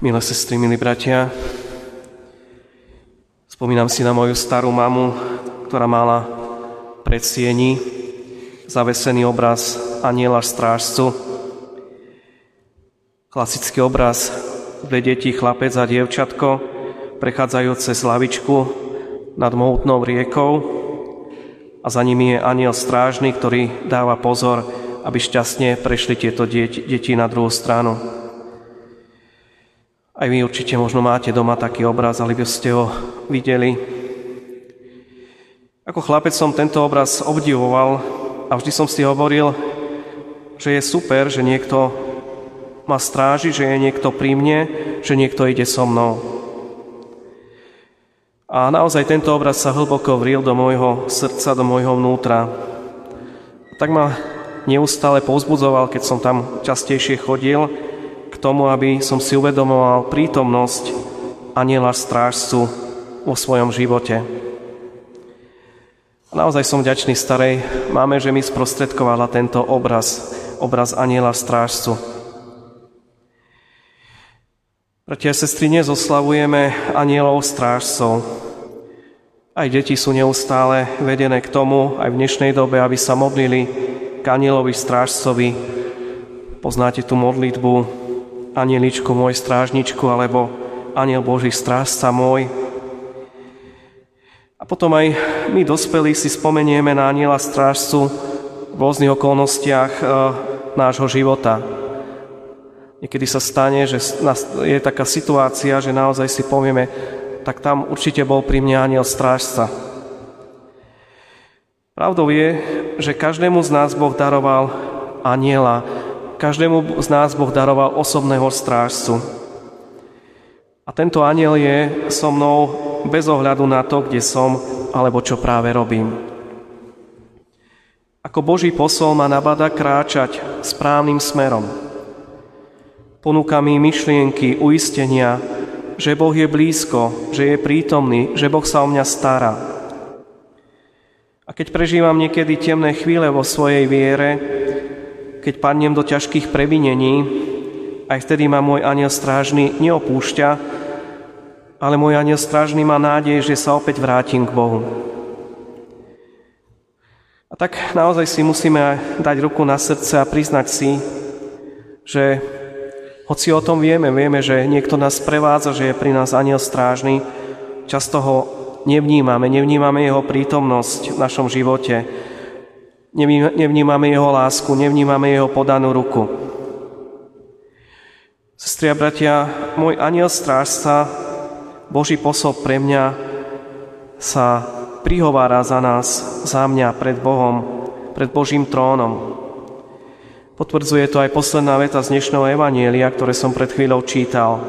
Milé sestry, milí bratia, spomínam si na moju starú mamu, ktorá mala pred sieni zavesený obraz aniela strážcu. Klasický obraz, dve deti, chlapec a dievčatko, prechádzajúce z lavičku nad mohutnou riekou a za nimi je aniel strážny, ktorý dáva pozor, aby šťastne prešli tieto deti na druhú stranu. Aj vy určite možno máte doma taký obraz, ale by ste ho videli. Ako chlapec som tento obraz obdivoval a vždy som si hovoril, že je super, že niekto ma stráži, že je niekto pri mne, že niekto ide so mnou. A naozaj tento obraz sa hlboko vril do môjho srdca, do môjho vnútra. Tak ma neustále povzbudzoval, keď som tam častejšie chodil, tomu, aby som si uvedomoval prítomnosť aniela strážcu vo svojom živote. Naozaj som vďačný starej máme, že mi sprostredkovala tento obraz, obraz aniela strážcu. Bratia a sestry, dnes oslavujeme anielov strážcov. Aj deti sú neustále vedené k tomu, aj v dnešnej dobe, aby sa modlili k anielovi strážcovi. Poznáte tú modlitbu, anieličku môj, strážničku, alebo aniel Boží, strážca môj. A potom aj my dospelí si spomenieme na aniela strážcu v rôznych okolnostiach e, nášho života. Niekedy sa stane, že je taká situácia, že naozaj si povieme, tak tam určite bol pri mne aniel strážca. Pravdou je, že každému z nás Boh daroval aniela, Každému z nás Boh daroval osobného strážcu. A tento aniel je so mnou bez ohľadu na to, kde som alebo čo práve robím. Ako Boží posol ma nabada kráčať správnym smerom. Ponúka mi myšlienky, uistenia, že Boh je blízko, že je prítomný, že Boh sa o mňa stará. A keď prežívam niekedy temné chvíle vo svojej viere, keď padnem do ťažkých previnení, aj vtedy ma môj aniel strážny neopúšťa, ale môj aniel strážny má nádej, že sa opäť vrátim k Bohu. A tak naozaj si musíme dať ruku na srdce a priznať si, že hoci o tom vieme, vieme, že niekto nás prevádza, že je pri nás aniel strážny, často ho nevnímame, nevnímame jeho prítomnosť v našom živote, Nevnímame jeho lásku, nevnímame jeho podanú ruku. Sestri a bratia, môj aniel strážca, Boží posol pre mňa, sa prihovára za nás, za mňa pred Bohom, pred Božím trónom. Potvrdzuje to aj posledná veta z dnešného evanielia, ktoré som pred chvíľou čítal.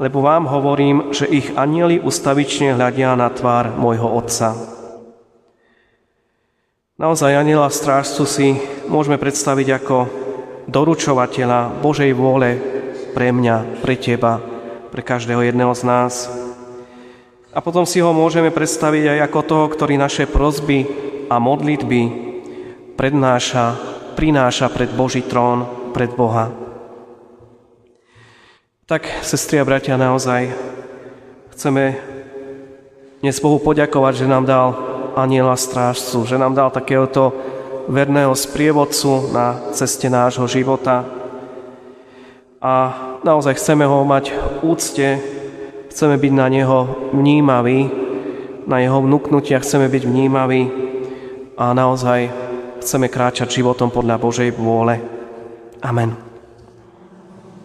Lebo vám hovorím, že ich anieli ustavične hľadia na tvár môjho Otca. Naozaj aniela strážcu si môžeme predstaviť ako doručovateľa Božej vôle pre mňa, pre teba, pre každého jedného z nás. A potom si ho môžeme predstaviť aj ako toho, ktorý naše prozby a modlitby prednáša, prináša pred Boží trón, pred Boha. Tak, sestri a bratia, naozaj chceme dnes Bohu poďakovať, že nám dal aniela strážcu, že nám dal takéhoto verného sprievodcu na ceste nášho života. A naozaj chceme ho mať úcte, chceme byť na neho vnímaví, na jeho vnúknutia chceme byť vnímaví a naozaj chceme kráčať životom podľa Božej vôle. Amen.